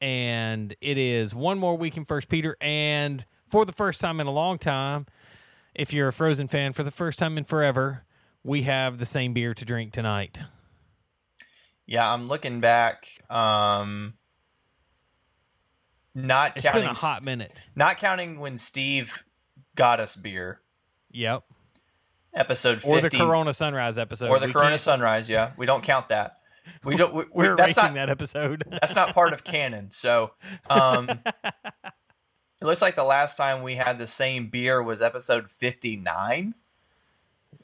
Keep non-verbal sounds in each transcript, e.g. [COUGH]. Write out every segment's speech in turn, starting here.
And it is one more week in First Peter. And for the first time in a long time, if you're a Frozen fan, for the first time in forever, we have the same beer to drink tonight. Yeah, I'm looking back. Um, not It's counting been a hot minute. not counting when Steve got us beer. Yep. Episode 50 Or the Corona Sunrise episode. or the We Corona Sunrise. Yeah, we don't count that. We don't. We, we- We're that's erasing not that episode. [LAUGHS] that's not part of canon. So, um, [LAUGHS] it looks like the last time we had the same beer was episode 59.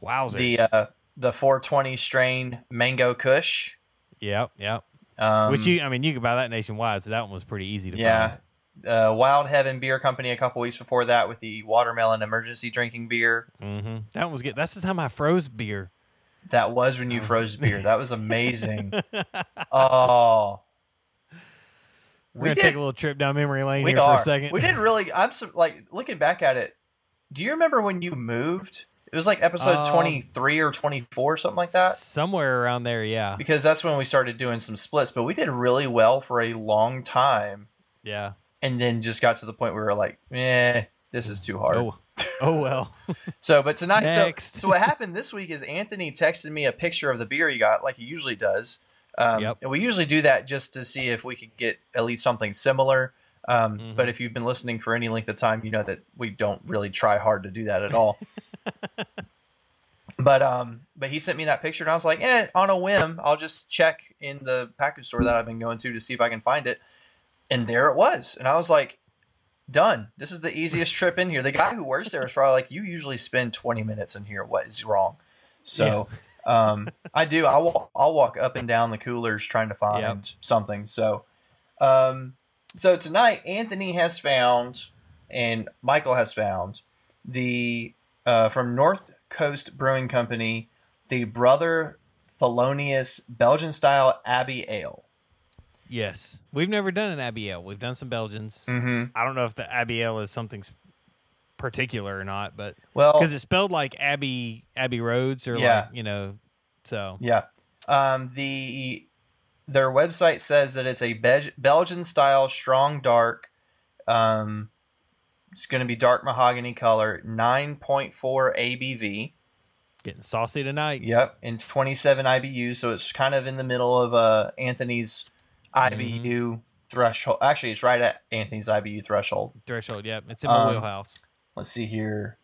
Wowzers. The uh, the 420 strain Mango Kush. yep, yep. Um, Which you, I mean, you could buy that nationwide, so that one was pretty easy to Yeah. find. Uh, Wild Heaven Beer Company a couple weeks before that with the watermelon emergency drinking beer. hmm That was good. That's the time I froze beer. That was when you froze beer. That was amazing. [LAUGHS] oh, We're gonna take a little trip down memory lane here are. for a second. We did really. I'm so, like looking back at it. Do you remember when you moved? It was like episode Um, 23 or 24, something like that. somewhere around there. Yeah, Because that's when we started doing some splits. But we did really well for a long time, yeah. and then just got to the point where we were like, "Eh, this is too hard." Oh, [LAUGHS] oh well. So, but tonight, so, Next. so what happened this week is Anthony texted me a picture of the beer he got, like he usually does. Um, Yep. And we usually do that just to see if we could get at least something similar. Um, Mhm. But if you've been listening for any length of time, you know that we don't really try hard to do that at all. [LAUGHS] but um, but he sent me that picture, and I was like, eh, on a whim, I'll just check in the package store that I've been going to to see if I can find it. And there it was, and I was like, done. This is the easiest trip in here. The guy who works there is probably like, you usually spend 20 minutes in here. What is wrong? So, um, I do. I'll, I'll walk up and down the coolers trying to find Yep. something. So, um, so tonight Anthony has found and Michael has found the, uh, from North Coast Brewing Company, the Brother Thelonious Belgian style Abbey Ale. Yes, we've never done an Abbey Ale. We've done some Belgians. Mm-hmm. I don't know if the Abbey Ale is something particular or not, but Well, because it's spelled like Abbey Abbey Roads or Yeah. like you know, so Yeah. Um, the their website says that it's a Be- Belgian style strong dark. Um, it's going to be dark mahogany color, nine point four ABV. getting saucy tonight. Yep, and twenty seven IBU. So it's kind of in the middle of uh Anthony's IBU threshold. Actually, it's right at Anthony's IBU threshold. Threshold. Yep, it's in my Um, wheelhouse. Let's see here.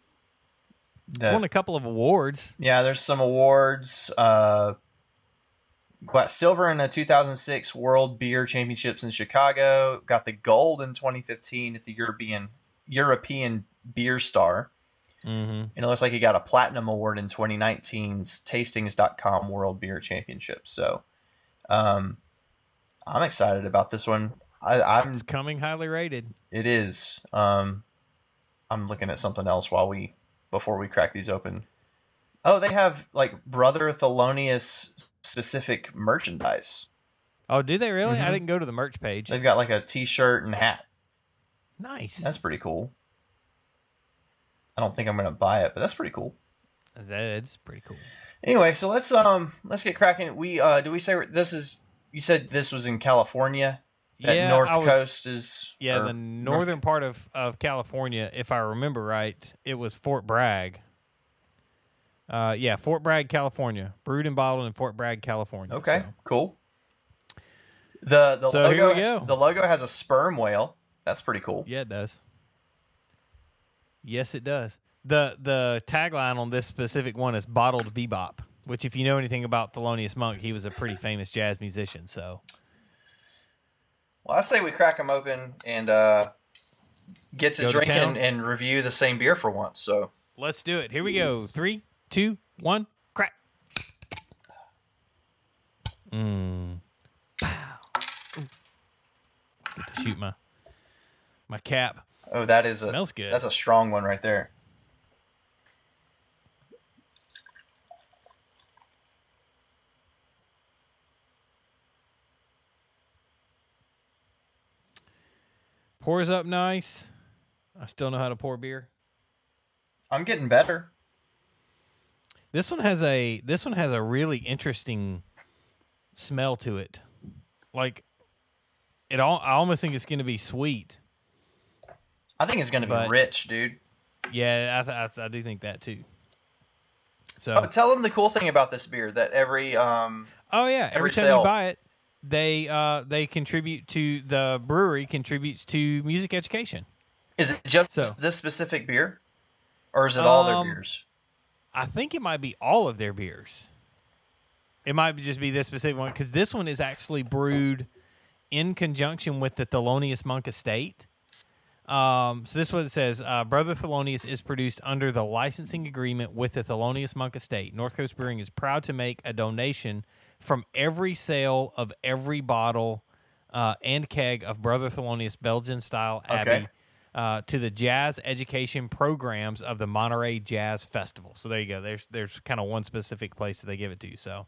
It's won a couple of awards. Yeah, there's some awards. Uh, got silver in the 2006 World Beer Championships in Chicago. Got the gold in 2015 at the European European Beer Star, Mm-hmm. and it looks like he got a platinum award in 2019's Tastings.com World Beer Championship. So, um, I'm excited about this one. I, I'm. It's coming highly rated. It is. Um, I'm looking at something else while we before we crack these open. Oh, they have like Brother Thelonious specific merchandise. Oh, do they really? I Mhm. didn't go to the merch page. They've got like a T-shirt and hat. Nice. That's pretty cool. I don't think I'm gonna buy it, but that's pretty cool. That's pretty cool. Anyway, so let's um let's get cracking. We uh do we say this is you said this was in California? That yeah, North was- Coast is Yeah, the North- northern part of, of California, if I remember right, it was Fort Bragg. Uh, yeah, Fort Bragg, California. Brewed and bottled in Fort Bragg, California. Okay, so. cool. The the So logo here we go. the logo has a sperm whale. That's pretty cool. Yeah, it does. Yes, it does. the The tagline on this specific one is "Bottled Bebop," which, if you know anything about Thelonious Monk, he was a pretty famous jazz musician. So, Well, I say we crack him open and uh, get to Go to drinking and review the same beer for once. So let's do it. Here we go. Three, two, one, crack. Mmm. Get to shoot my my cap. oh, that is a Smells good. That's a strong one right there. Pours up nice. I still know how to pour beer. I'm getting better. This one has a this one has a really interesting smell to it. Like it all I almost think it's going to be sweet. I think it's going to be rich, dude. Yeah, I, th- I, I do think that too. So, Oh, tell them the cool thing about this beer that every um oh yeah, every, every time sale- you buy it, they uh they contribute to the brewery contributes to music education. is it just So- this specific beer, or is it all their Um, beers? I think it might be all of their beers. It might just be this specific one because this one is actually brewed in conjunction with the Thelonious Monk Estate. Um, so this is what it says: uh, Brother Thelonious is produced under the licensing agreement with the Thelonious Monk Estate. North Coast Brewing is proud to make a donation from every sale of every bottle uh, and keg of Brother Thelonious Belgian style Abbey Okay. uh, to the jazz education programs of the Monterey Jazz Festival. So there you go. There's there's kind of one specific place that they give it to. So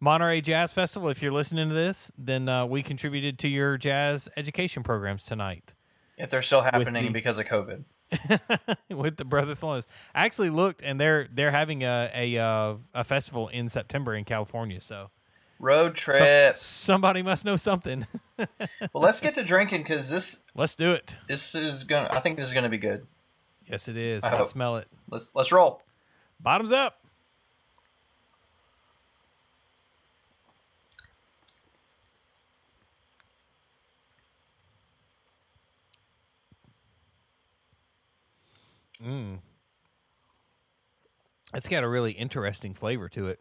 Monterey Jazz Festival. If you're listening to this, then uh, we contributed to your jazz education programs tonight If they're still happening the- because of COVID. [LAUGHS] with the Brother Thelonious. I actually looked, and they're they're having a a uh, a festival in September in California. So Road trip. somebody must know something. [LAUGHS] well, let's get to drinking because this [LAUGHS] Let's do it. this is gonna. I think this is gonna be good. Yes, it is. I I smell it. Let's let's roll. Bottoms up. Mm. It's got a really interesting flavor to it.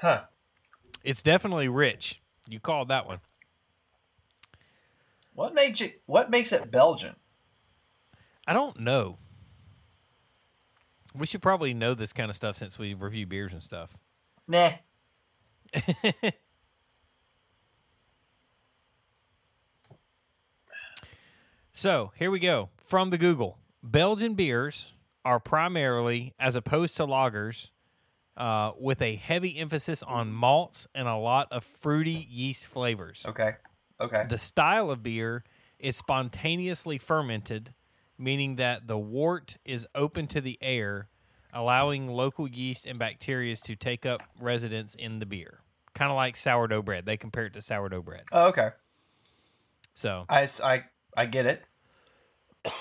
Huh. It's definitely rich. You called that one. What makes it? What makes it Belgian? I don't know. We should probably know this kind of stuff since we review beers and stuff. Nah. [LAUGHS] So here we go from the Google. Belgian beers are primarily, as opposed to lagers, uh, with a heavy emphasis on malts and a lot of fruity yeast flavors. Okay. Okay. The style of beer is spontaneously fermented, meaning that the wort is open to the air, allowing local yeast and bacteria to take up residence in the beer. Kind of like sourdough bread. They compare it to sourdough bread. Oh, okay. So I, I, I get it. [COUGHS]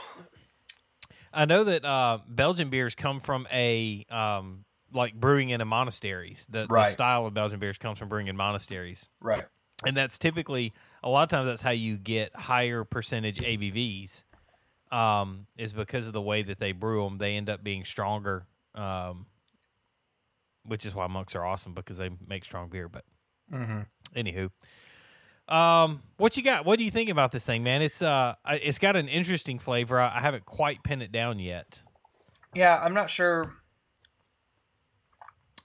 I know that uh, Belgian beers come from a um, like brewing in a monasteries. The, the style of Belgian beers comes from brewing in monasteries, Right. and that's typically a lot of times that's how you get higher percentage ABVs. Um, is because of the way that they brew them. They end up being stronger, um, which is why monks are awesome because they make strong beer. But Mm-hmm. anywho, um, what you got? What do you think about this thing, man? It's uh, it's got an interesting flavor. I, I haven't quite pinned it down yet. Yeah, I'm not sure.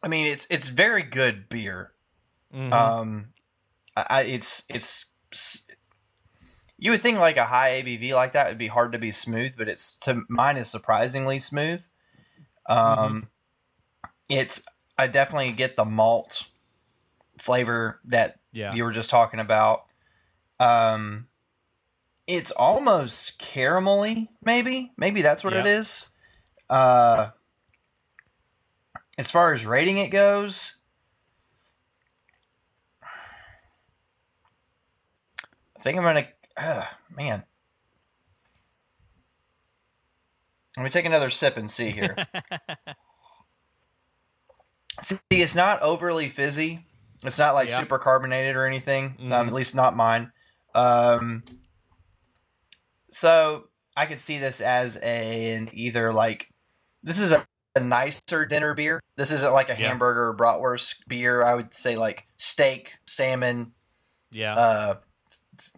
I mean, it's it's very good beer. Mhm. Um, I, it's it's. You would think like a high ABV like that would be hard to be smooth, but it's to mine is surprisingly smooth. Um, it's I definitely get the malt flavor that Yeah. you were just talking about. Um, it's almost caramelly, maybe. Maybe that's what it Yeah. is. Uh, as far as rating it goes, I think I'm gonna. Uh, man, let me take another sip and see here. [LAUGHS] see, it's not overly fizzy. It's not like Yeah. super carbonated or anything. Um, Mhm. at least not mine. Um, So I could see this as an either like this is a, a nicer dinner beer. This isn't like a Yeah. hamburger or bratwurst beer. I would say like steak, salmon, Yeah. uh, f-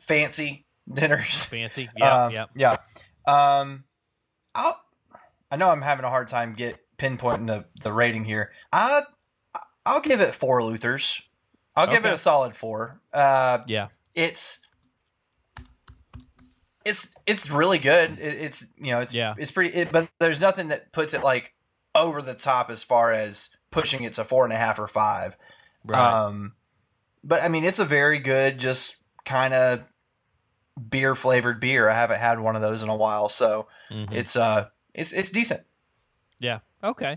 fancy dinners. Fancy. Yeah. Um, yeah. Yeah. Um, I'll, I know I'm having a hard time get pinpointing the, the rating here. I I'll give it four Luthers. I'll give it a solid four. Uh, Yeah. it's it's it's really good. It, it's you know it's Yeah. it's pretty. It, but there's nothing that puts it like over the top as far as pushing it to four and a half or five. Right. Um, but I mean, it's a very good, just kind of beer flavored beer. I haven't had one of those in a while, so Mhm. it's uh, it's it's decent. Yeah. Okay.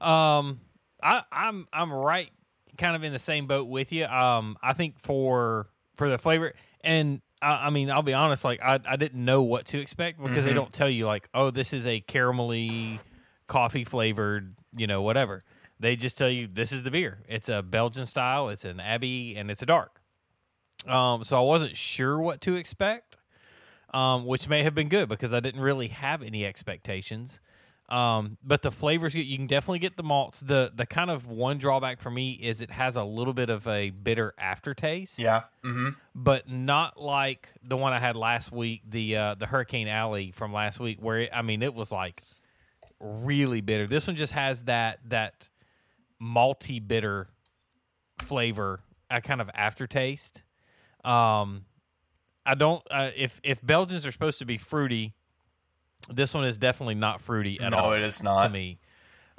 Um, I, I'm I'm right, kind of in the same boat with you. Um, I think for for the flavor, and I, I mean, I'll be honest, like I I didn't know what to expect because they Mhm. don't tell you like, oh, this is a caramelly coffee flavored, you know, whatever. They just tell you this is the beer. It's a Belgian style. It's an Abbey, and it's a dark. Um, so I wasn't sure what to expect, um, which may have been good because I didn't really have any expectations. Um, but the flavors. You can definitely get the malts. The the kind of one drawback for me is it has a little bit of a bitter aftertaste. Yeah. Mm-hmm. But not like the one I had last week, the uh, the Hurricane Alley from last week, where it, I mean it was like really bitter. This one just has that that malty bitter flavor, a kind of aftertaste. Um, I don't. Uh, if if Belgians are supposed to be fruity, this one is definitely not fruity at no, all it is to me.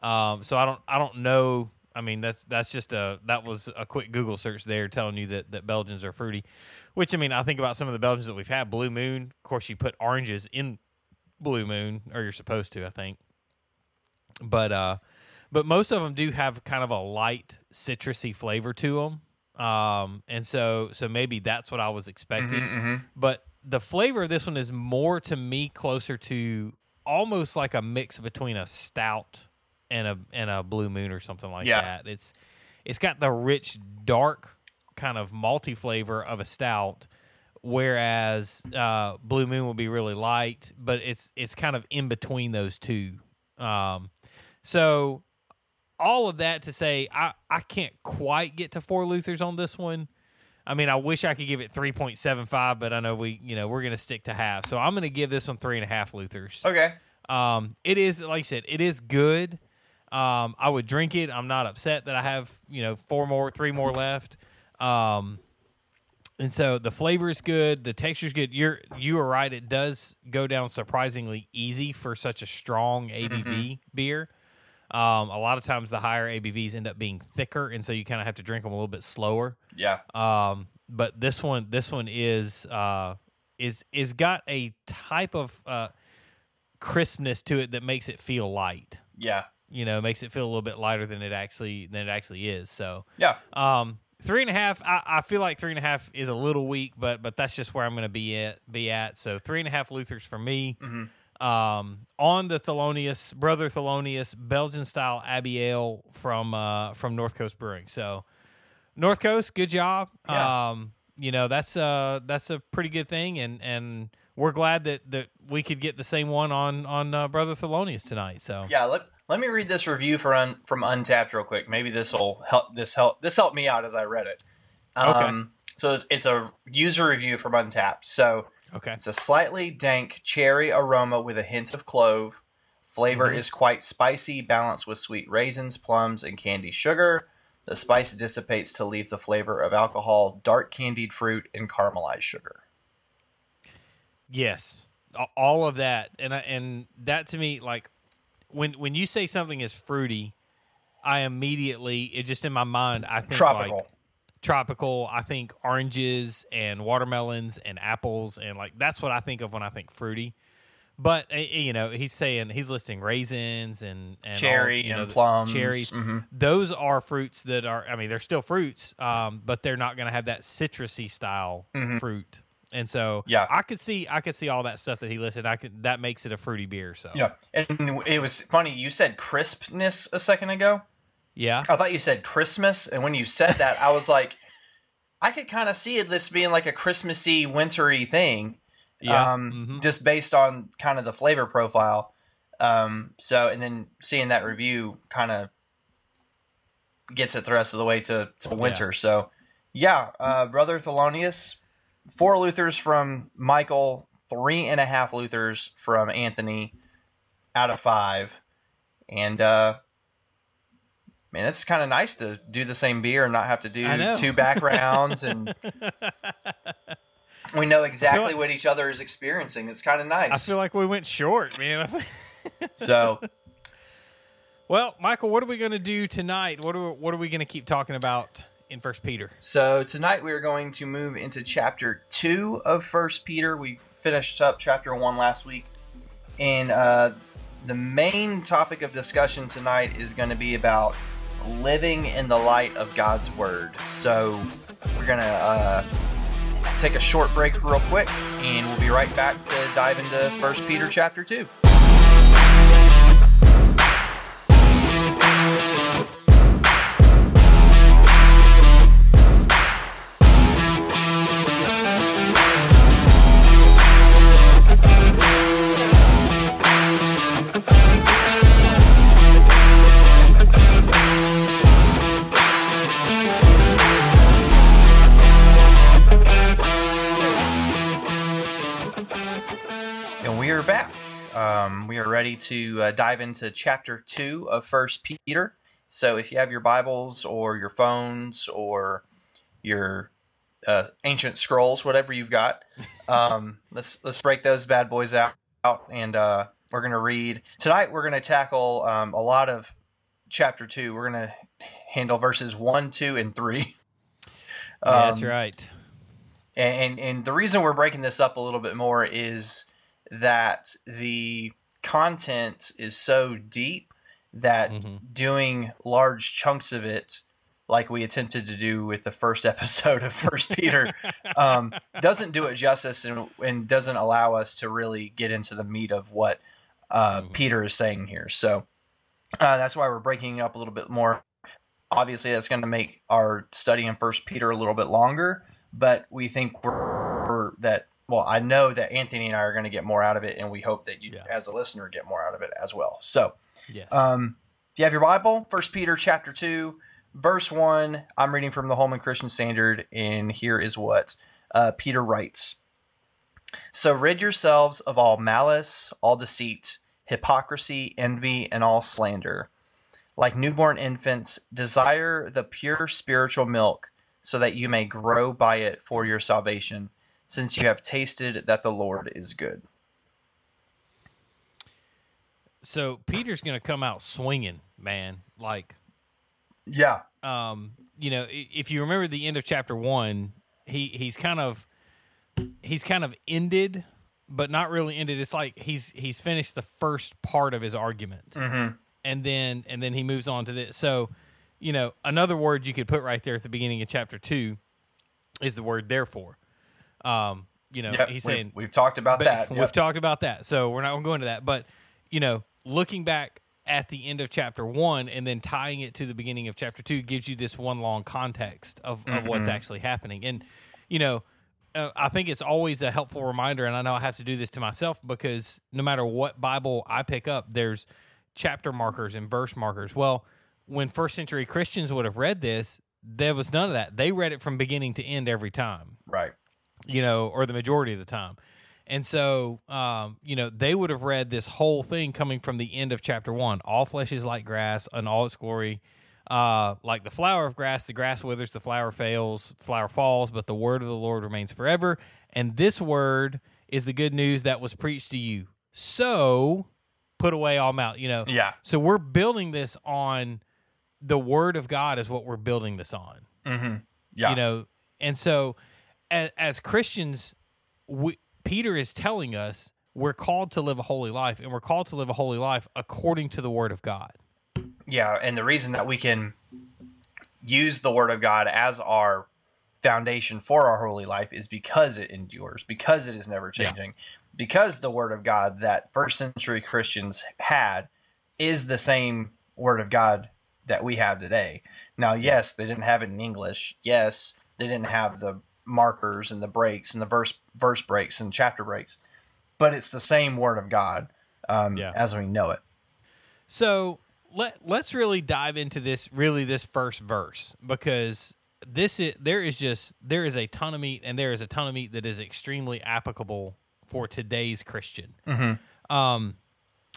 Um, so I don't I don't know. I mean that's that's just a that was a quick Google search there telling you that, that Belgians are fruity. Which I mean I think about some of the Belgians that we've had. Blue Moon, of course, you put oranges in Blue Moon, or you're supposed to, I think. But uh, but most of them do have kind of a light citrusy flavor to them. Um, and so so maybe that's what I was expecting Mm-hmm. but the flavor of this one is more to me closer to almost like a mix between a stout and a and a blue moon or something like Yeah. that. It's it's got the rich dark kind of malty flavor of a stout whereas uh, blue moon will be really light but it's it's kind of in between those two um, so all of that to say I, I can't quite get to four luthers on this one I mean, I wish I could give it three point seven five, but I know we, you know, we're going to stick to half. So I'm going to give this one three and a half Luthers. Okay. Um, it is like I said, it is good. Um, I would drink it. I'm not upset that I have you know four more, three more left. Um, and so the flavor is good, the texture is good. You're you are right. It does go down surprisingly easy for such a strong ABV beer. Um, a lot of times the higher ABVs end up being thicker, and so you kind of have to drink them a little bit slower. Yeah. Um, but this one, this one is uh, is is got a type of uh, crispness to it that makes it feel light. Yeah. You know, makes it feel a little bit lighter than it actually than it actually is. So, Yeah. um, three and a half. I, I feel like three and a half is a little weak, but but that's just where I'm going to be at. Be at. So three and a half Luthers for me. Mhm. Um, on the Thelonious brother Thelonious Belgian style Abbey Ale from uh, from North Coast Brewing. So North Coast, good job. Yeah. Um, you know that's uh that's a pretty good thing, and and we're glad that that we could get the same one on on uh, brother Thelonious tonight. So Yeah. Let Let me read this review for un, from Untappd real quick. Maybe this will help. This help. This helped me out as I read it. Um, So it's, it's a user review from Untappd. So okay, It's a slightly dank cherry aroma with a hint of clove. Flavor Mhm. is quite spicy, balanced with sweet raisins, plums, and candy sugar. The spice dissipates to leave the flavor of alcohol, dark candied fruit, and caramelized sugar. Yes, all of that, and I, and that to me, like when when you say something is fruity, I immediately it just in my mind I think Tropical. like tropical. I think oranges and watermelons and apples and like that's what I think of when I think fruity. But eh, eh, you know, he's saying he's listing raisins and, and all, Cherry you know, and plums. cherries. Mhm. Those are fruits that are. I mean, they're still fruits, um, but they're not going to have that citrusy style Mhm. fruit. And so, Yeah. I could see, I could see all that stuff that he listed. I could that makes it a fruity beer. So, Yeah. And it was funny. You said crispness a second ago. yeah, I thought you said Christmas. And when you said that, I was like, I could kind of see it this being like a Christmassy, wintry thing. Yeah. um, Mhm. just based on kind of the flavor profile. Um, so, and then seeing that review kind of gets it the rest of the way to, to winter. So, yeah, uh, Brother Thelonious, four Luthers from Michael, three and a half Luthers from Anthony out of five. And, uh, man, it's kind of nice to do the same beer and not have to do two backgrounds [LAUGHS] and [LAUGHS] we know exactly like- what each other is experiencing. It's kind of nice. I feel like we went short, man. [LAUGHS] so, well, Michael, what are we going to do tonight? What are what are we going to keep talking about in First Peter? so tonight we are going to move into chapter two of First Peter. We finished up chapter one last week, and uh, the main topic of discussion tonight is going to be about living in the light of God's word. So we're gonna uh, take a short break real quick, and we'll be right back to dive into First Peter chapter 2. Ready to uh, dive into chapter two of First Peter. So, if you have your Bibles or your phones or your uh, ancient scrolls, whatever you've got, [LAUGHS] um, let's let's break those bad boys out. out and uh, we're going to read tonight. We're going to tackle um, a lot of chapter two. We're going to handle verses one, two, and three. [LAUGHS] Yeah, that's Um, right. and and the reason we're breaking this up a little bit more is that the content is so deep that Mhm. doing large chunks of it like we attempted to do with the first [LAUGHS] episode of first peter um, doesn't do it justice and, and doesn't allow us to really get into the meat of what uh, Mhm. peter is saying here so uh, that's why we're breaking it up a little bit more obviously that's going to make our study in first peter a little bit longer but we think we're, we're that well i know that anthony and i are going to get more out of it and we hope that you Yeah. as a listener get more out of it as well. So Yes. um, if you have your bible? First peter chapter 2 verse 1 i'm reading from the holman christian standard and here is what uh, peter writes. So rid yourselves of all malice all deceit hypocrisy envy and all slander. Like newborn infants, desire the pure spiritual milk, so that you may grow by it for your salvation, since you have tasted that the Lord is good. so Peter's going to come out swinging, man. Like Yeah. um, you know, if you remember the end of chapter one, he he's kind of he's kind of ended, but not really ended. It's like he's he's finished the first part of his argument, Mm-hmm. and then and then he moves on to this. So, you know, another word you could put right there at the beginning of chapter two is the word therefore. Um, you know, Yep. he's we, saying we've talked about that. We've talked about that, so we're not going to go into that. But you know, looking back at the end of chapter one and then tying it to the beginning of chapter two gives you this one long context of, of what's Mhm. actually happening. And you know, uh, I think it's always a helpful reminder, and I know I have to do this to myself because no matter what Bible I pick up, there's chapter markers and verse markers. Well, when first century Christians would have read this, there was none of that. They read it from beginning to end every time right. You know, or the majority of the time. And so, um, you know, they would have read this whole thing coming from the end of chapter one. All flesh is like grass, and all its glory, uh, like the flower of grass. The grass withers, the flower fails, flower falls, but the word of the Lord remains forever. And this word is the good news that was preached to you. So, put away all malice. You know, Yeah. so we're building this on the word of God is what we're building this on Mm-hmm. Yeah. you know and so as, as christians we, peter is telling us we're called to live a holy life and we're called to live a holy life according to the word of god Yeah, and the reason that we can use the Word of God as our foundation for our holy life is because it endures, because it is never Yeah. changing, because the Word of God that first century Christians had is the same Word of God that we have today. Now, yes, they didn't have it in English. Yes, they didn't have the markers and the breaks and the verse verse breaks and chapter breaks, but it's the same Word of God um, Yeah. as we know it. So let let's really dive into this really this first verse because this is there is just there is a ton of meat and there is a ton of meat that is extremely applicable for today's Christian. Um,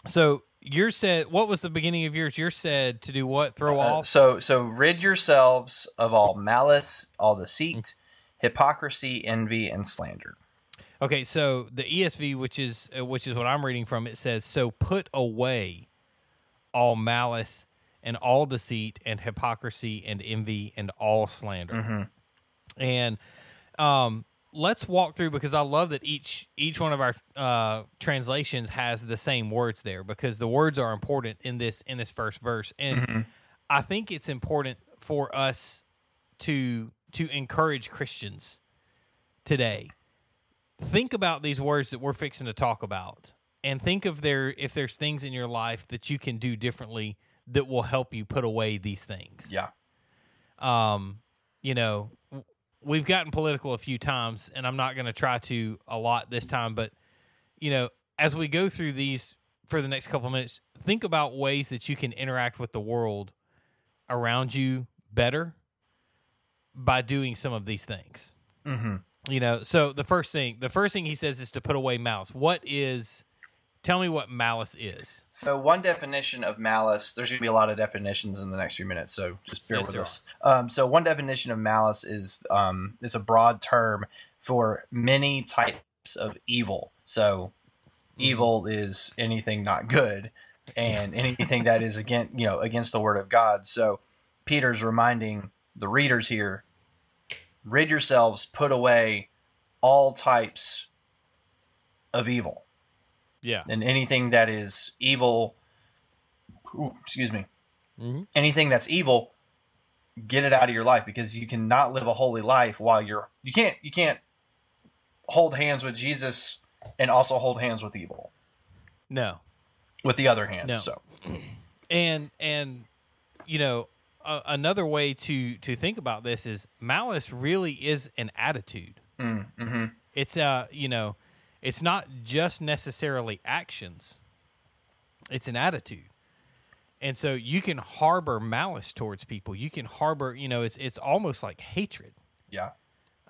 so you're said what was the beginning of yours? You're said to do what? Throw Uh, off. so so rid yourselves of all malice, all deceit, hypocrisy, envy, and slander. Okay, so the ESV, which is uh, which is what I'm reading from, it says, "So put away all malice and all deceit and hypocrisy and envy and all slander." And um, let's walk through because I love that each each one of our uh, translations has the same words there because the words are important in this in this first verse, and I think it's important for us to to encourage Christians today think about these words that we're fixing to talk about and think of there if there's things in your life that you can do differently that will help you put away these things. Yeah. Um, you know, we've gotten political a few times and I'm not going to try to a lot this time, but you know, as we go through these for the next couple of minutes, think about ways that you can interact with the world around you better by doing some of these things hmm you know so the first thing the first thing he says is to put away malice what is tell me what malice is So one definition of malice, there's going to be a lot of definitions in the next few minutes, so just bear Yes, with us. Um, so one definition of malice is um, is a broad term for many types of evil. So evil is anything not good, and anything that is against you know against the word of God. So Peter's reminding the readers here: rid yourselves, put away all types of evil. Yeah. And anything that is evil ooh, excuse me. Mhm. anything that's evil get it out of your life because you cannot live a holy life while you're you can't you can't hold hands with jesus and also hold hands with evil. No. With the other hand No. so. And and you know a, another way to to think about this is malice really is an attitude. Mm, hmm it's uh you know it's not just necessarily actions. It's an attitude. And so you can harbor malice towards people. You can harbor you know it's it's almost like hatred. Yeah.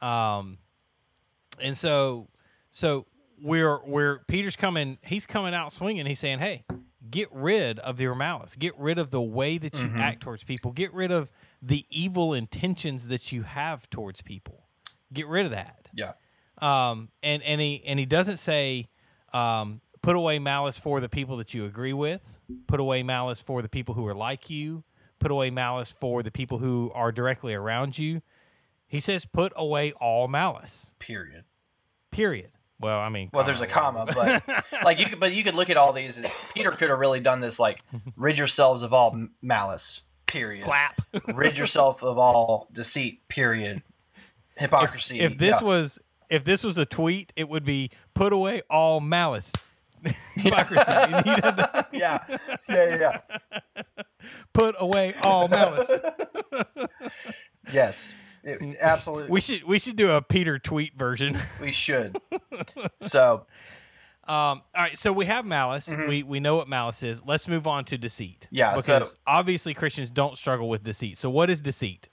Um and so so we're we're peter's coming he's coming out swinging. He's saying hey get rid of your malice. Get rid of the way that you act towards people. Get rid of the evil intentions that you have towards people. Get rid of that. Yeah. Um, and and he and he doesn't say um, put away malice for the people that you agree with, put away malice for the people who are like you, put away malice for the people who are directly around you. He says put away all malice. period. Period. Well, I mean, well there's a comma but [LAUGHS] like you could but you could look at all these peter could have really done this like rid yourselves of all malice period clap. [LAUGHS] rid yourself of all deceit period hypocrisy if this yeah. was if this was a tweet, it would be put away all malice. [LAUGHS] Hypocrisy. And he'd have the- yeah yeah yeah, yeah. put away all malice. yes It- absolutely We should we should do a Peter tweet version. we should [LAUGHS] so Um, all right, so we have malice. We we know what malice is. Let's move on to deceit. Mm-hmm. Yeah, because so- obviously Christians don't struggle with deceit. So what is deceit?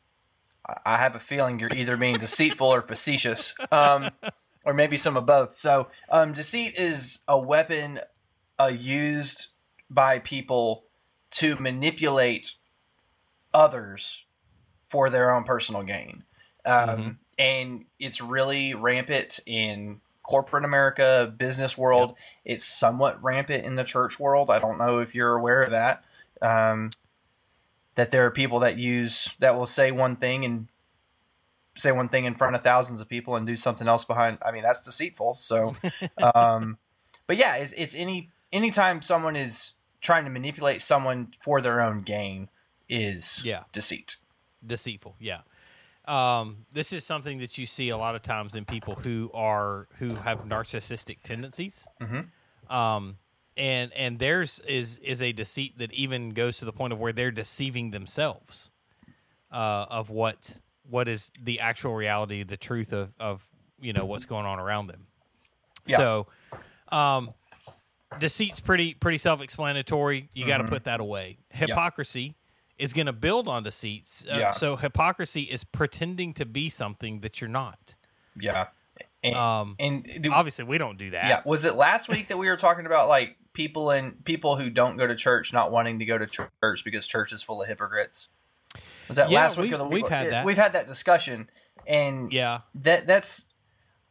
i have a feeling you're either being deceitful or facetious um, or maybe some of both so um, deceit is a weapon uh, used by people to manipulate others for their own personal gain. Um, and it's really rampant in corporate america business world. It's somewhat rampant in the church world. I don't know if you're aware of that um, that there are people that use that will say one thing and say one thing in front of thousands of people and do something else behind i mean that's deceitful. So [LAUGHS] um but yeah it's, it's any anytime someone is trying to manipulate someone for their own gain is Yeah. deceit Deceitful. Yeah. Um, this is something that you see a lot of times in people who are who have narcissistic tendencies. Mhm. Um, and and theirs is is a deceit that even goes to the point of where they're deceiving themselves uh, of what what is the actual reality, the truth of of you know what's going on around them. Yeah. So, um, deceit's pretty pretty self explanatory. You got to Mhm. put that away. Hypocrisy is going to build on deceits. Uh, Yeah. So hypocrisy is pretending to be something that you're not. Yeah. And, Um, and do- obviously, we don't do that. yeah, was it last week that we were talking about like people and people who don't go to church not wanting to go to church because church is full of hypocrites? Was that Yeah, last week or the week? we've had that. We've had that discussion, and Yeah. that that's.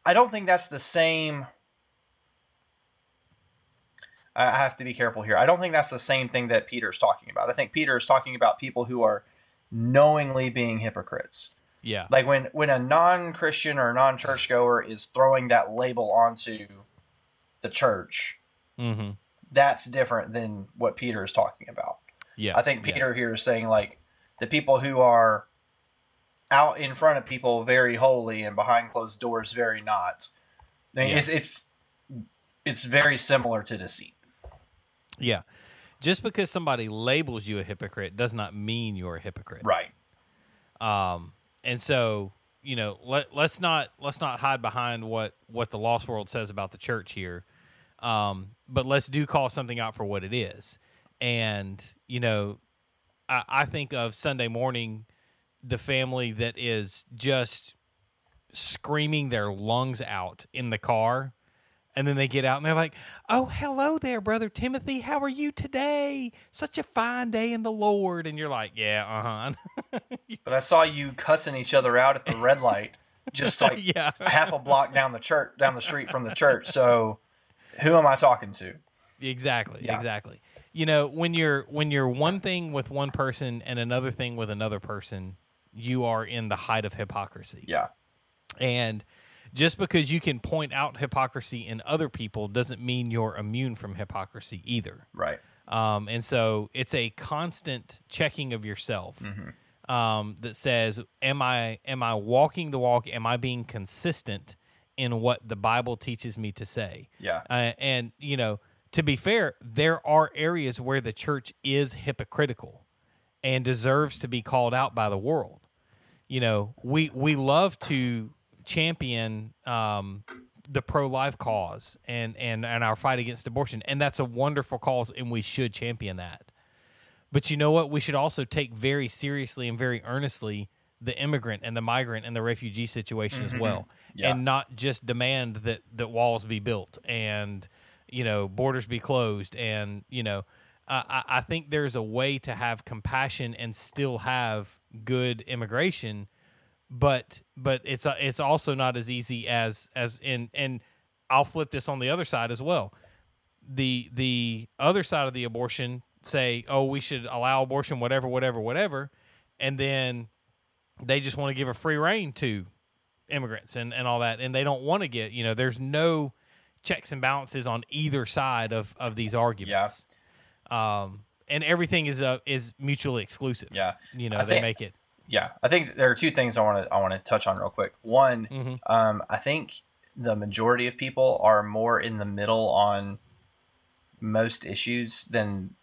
I don't think that's the same. I have to be careful here. I don't think that's the same thing that Peter's talking about. I think Peter is talking about people who are knowingly being hypocrites. Yeah. Like when when a non-Christian or a non-churchgoer is throwing that label onto the church, Mm-hmm. that's different than what Peter is talking about. Yeah. I think Yeah. Peter here is saying like the people who are out in front of people very holy and behind closed doors very not. I mean, Yeah. It's it's it's very similar to deceit. Yeah. Just because somebody labels you a hypocrite does not mean you're a hypocrite. Right. Um, and so you know, let let's not let's not hide behind what what the lost world says about the church here. Um, but let's do call something out for what it is. And you know, I, I think of Sunday morning, the family that is just screaming their lungs out in the car. And then they get out and they're like, Oh, hello there, Brother Timothy. How are you today? Such a fine day in the Lord. And you're like, Yeah, uh huh. [LAUGHS] But I saw you cussing each other out at the red light, just like [LAUGHS] yeah. half a block down the church, down the street from the church. So, who am I talking to? Exactly. Yeah. Exactly. You know, when you're when you're one thing with one person and another thing with another person, you are in the height of hypocrisy. Yeah, And just because you can point out hypocrisy in other people doesn't mean you're immune from hypocrisy either. right. Um, and so it's a constant checking of yourself um, that says, "Am I am I walking the walk? Am I being consistent in what the Bible teaches me to say?" Yeah. Uh, and you know, to be fair, there are areas where the church is hypocritical and deserves to be called out by the world. You know, we we love to champion um, the pro life cause and, and and our fight against abortion, and that's a wonderful cause, and we should champion that. But you know what? We should also take very seriously and very earnestly the immigrant and the migrant and the refugee situation as well, Yeah. and not just demand that that walls be built and you know borders be closed and you know. I I think there's a way to have compassion and still have good immigration, but but it's uh, it's also not as easy as as in and I'll flip this on the other side as well. The the other side of the abortion say, oh, we should allow abortion, whatever, whatever, whatever, and then they just want to give a free reign to immigrants and, and all that, and they don't want to get you know there's no checks and balances on either side of of these arguments. Um, and everything is uh, is mutually exclusive. Yeah. you know I they think- make it. Yeah, I think there are two things I want to I want to touch on real quick. One, Mhm. um, I think the majority of people are more in the middle on most issues than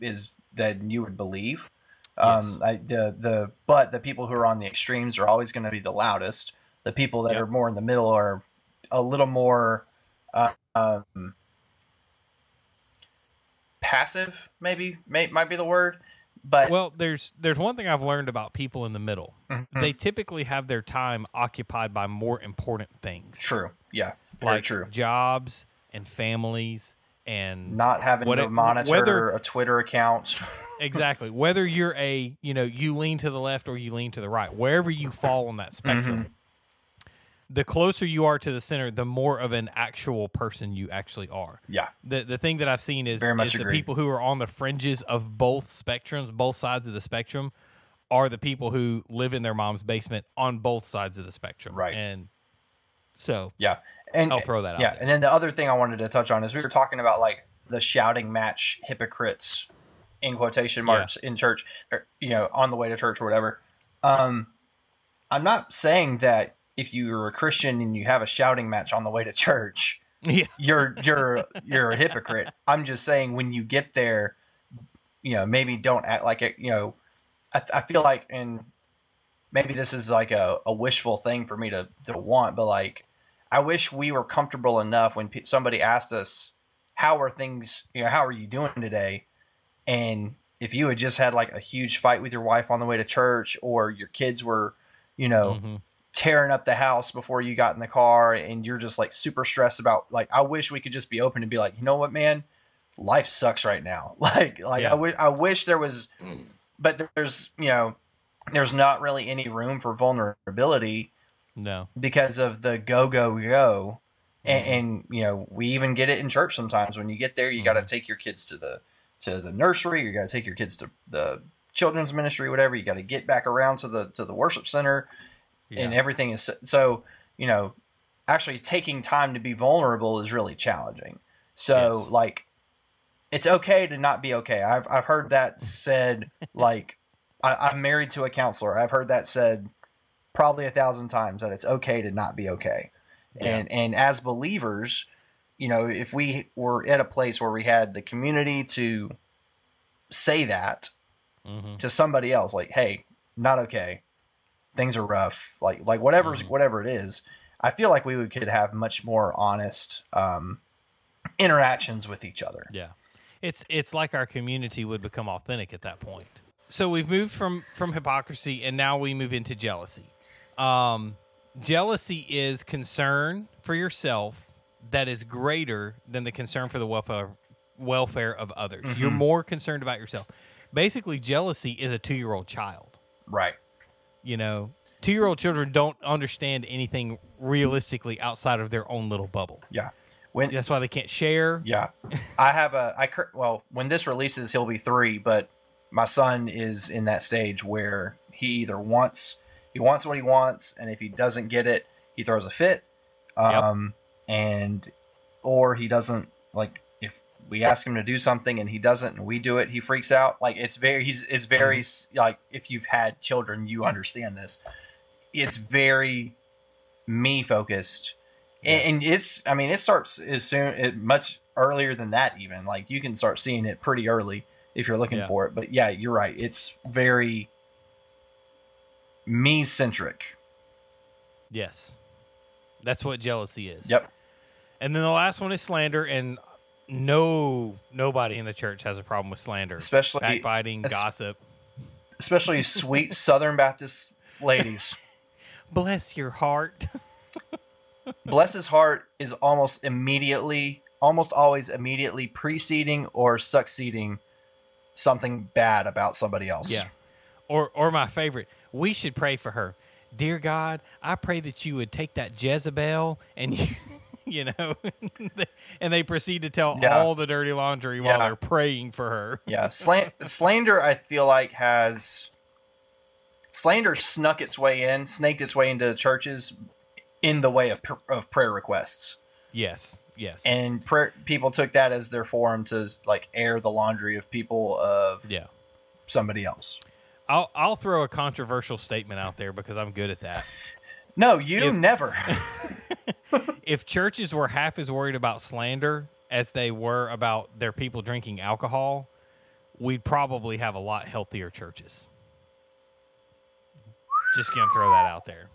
is than you would believe. Um, Yes. I, the the but the people who are on the extremes are always going to be the loudest. The people that Yep. are more in the middle are a little more uh, um, passive. Maybe may, might be the word. But Well, there's there's one thing I've learned about people in the middle. Mhm. They typically have their time occupied by more important things, true, yeah, very like true. jobs and families and not having What to it- monitor whether- a Twitter account. [LAUGHS] exactly whether you're a you know you lean to the left or you lean to the right, wherever you fall on that spectrum. Mm-hmm. The closer you are to the center, the more of an actual person you actually are. yeah, the the thing that I've seen is, Very much is the people who are on the fringes of both spectrums, both sides of the spectrum, are the people who live in their mom's basement on both sides of the spectrum. Right. And so yeah, and I'll throw that out Yeah, and then the other thing I wanted to touch on is we were talking about like the shouting match hypocrites in quotation marks in church, or, you know, on the way to church or whatever. Um, I'm not saying that if you're a Christian and you have a shouting match on the way to church, [LAUGHS] yeah, you're you're you're a hypocrite. I'm just saying when you get there, you know, maybe don't act like it. You know, I, I feel like, and maybe this is like a, a wishful thing for me to, to want, but like, I wish we were comfortable enough when pe- somebody asked us, how are things, you know, how are you doing today? And if you had just had like a huge fight with your wife on the way to church or your kids were, you know, Mm-hmm. Tearing up the house before you got in the car and you're just like super stressed about like I wish we could just be open and be like, "You know what, man? Life sucks right now." [LAUGHS] Like like Yeah. I wi- I wish there was but there's, you know, there's not really any room for vulnerability No. because of the go go go and, Mhm. and you know we even get it in church sometimes when you get there you got to take your kids to the to the nursery you got to take your kids to the children's ministry whatever you got to get back around to the to the worship center and everything is so, so you know actually taking time to be vulnerable is really challenging. So Yes. like it's okay to not be okay. I've i've heard that said like I, i'm married to a counselor. I've heard that said probably a thousand times that it's okay to not be okay. And and as believers you know if we were at a place where we had the community to say that hmm to somebody else like hey not okay things are rough like like whatever Mhm. whatever it is i feel like we could have much more honest um interactions with each other Yeah. It's it's like our community would become authentic at that point. So we've moved from from hypocrisy and now we move into jealousy. Um jealousy is concern for yourself that is greater than the concern for the welfare welfare of others. You're more concerned about yourself. Basically jealousy is a 2-year-old child. right You know, 2-year-old children don't understand anything realistically outside of their own little bubble. yeah when That's why they can't share. Yeah, [LAUGHS] I have a I cur- well when this releases he'll be three, but my son is in that stage where he either wants he wants what he wants, and if he doesn't get it, he throws a fit, um, and or he doesn't like if we ask him to do something and he doesn't and we do it, he freaks out. Like it's very he's it's very mm-hmm. s like if you've had children, you understand this. It's very me focused and, and it's i mean it starts as soon it much earlier than that even like you can start seeing it pretty early if you're looking Yeah. for it but yeah you're right it's very me centric Yes. That's what jealousy is. yep And then the last one is slander, and no nobody in the church has a problem with slander. especially Backbiting, es- gossip. especially sweet [LAUGHS] southern baptist ladies Bless your heart. [LAUGHS] bless his heart is almost immediately almost always immediately preceding or succeeding something bad about somebody else yeah. Or or my favorite, we should pray for her. Dear God, I pray that you would take that Jezebel and [LAUGHS] you [LAUGHS] you know and they proceed to tell Yeah. all the dirty laundry while Yeah. they're praying for her. Yeah, slan- [LAUGHS] slander. I feel like has slander snuck its way in, snaked its way into churches in the way of pr- of prayer requests, Yes. Yes. and prayer, people took that as their forum to like air the laundry of people of yeah. somebody else. I'll I'll throw a controversial statement out there because I'm good at that. [LAUGHS] No, you If- never. [LAUGHS] if churches were half as worried about slander as they were about their people drinking alcohol, we'd probably have a lot healthier churches. Just gonna throw that out there.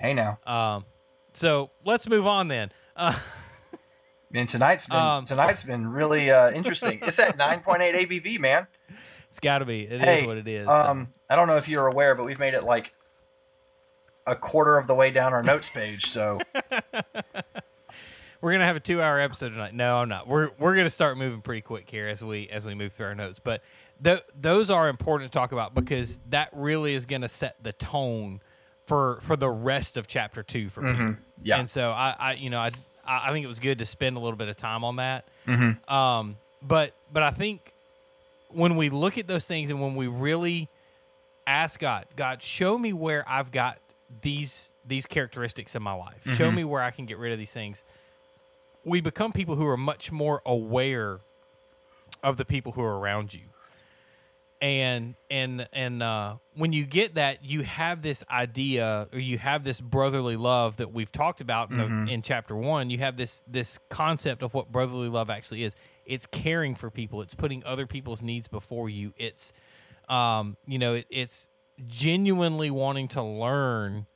hey now, Um, so let's move on then. Uh, [LAUGHS] and tonight's been Um, tonight's been really uh, interesting. It's at nine point eight ABV, man. it's got to be. It is hey, what it is. Um, I don't know if you're aware, but we've made it like a quarter of the way down our notes page. So [LAUGHS] we're gonna have a two-hour episode tonight. No, I'm not. We're we're gonna start moving pretty quick here as we as we move through our notes. But th- those are important to talk about because that really is gonna set the tone for for the rest of chapter two for Peter. yeah. And so I, I you know I I I think it was good to spend a little bit of time on that. Mm-hmm. Um, but but I think when we look at those things and when we really ask God, God, show me where I've got these these characteristics in my life. Show me where I can get rid of these things. We become people who are much more aware of the people who are around you. And and and uh, when you get that, you have this idea, or you have this brotherly love that we've talked about in, the, in chapter one. You have this this concept of what brotherly love actually is. It's caring for people. It's putting other people's needs before you. It's um, you know, it, it's genuinely wanting to learn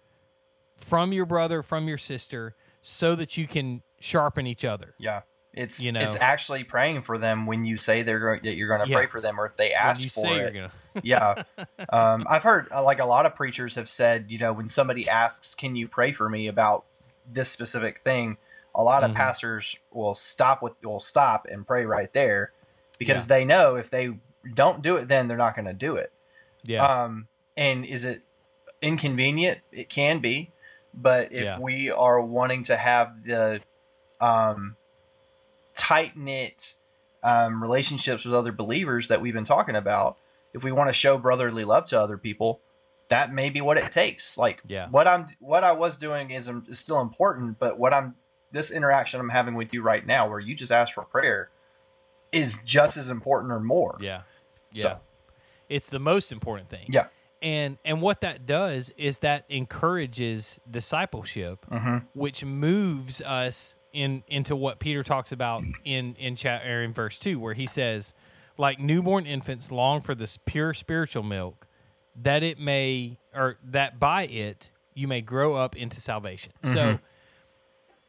from your brother, from your sister, so that you can sharpen each other. Yeah. It's You know. it's actually praying for them when you say they're going that you're going to Yeah. pray for them or if they ask you for say it. you're gonna, [LAUGHS] yeah. [LAUGHS] Um, I've heard uh, like a lot of preachers have said, you know, when somebody asks, "Can you pray for me about this specific thing?" A lot of Mhm. pastors will stop with will stop and pray right there because Yeah. they know if they don't do it, then they're not going to do it. yeah, Um, and is it inconvenient? It can be, but if Yeah. we are wanting to have the um, tight knit um, relationships with other believers that we've been talking about, if we want to show brotherly love to other people, that may be what it takes. Like Yeah. what I'm, what I was doing is, is still important, but what I'm, this interaction I'm having with you right now, where you just ask for prayer, is just as important or more. yeah, yeah. So- It's the most important thing. Yeah. And and what that does is that encourages discipleship, hmm which moves us in into what Peter talks about in in chat or in verse two, where he says, like newborn infants long for this pure spiritual milk, that it may or that by it you may grow up into salvation. So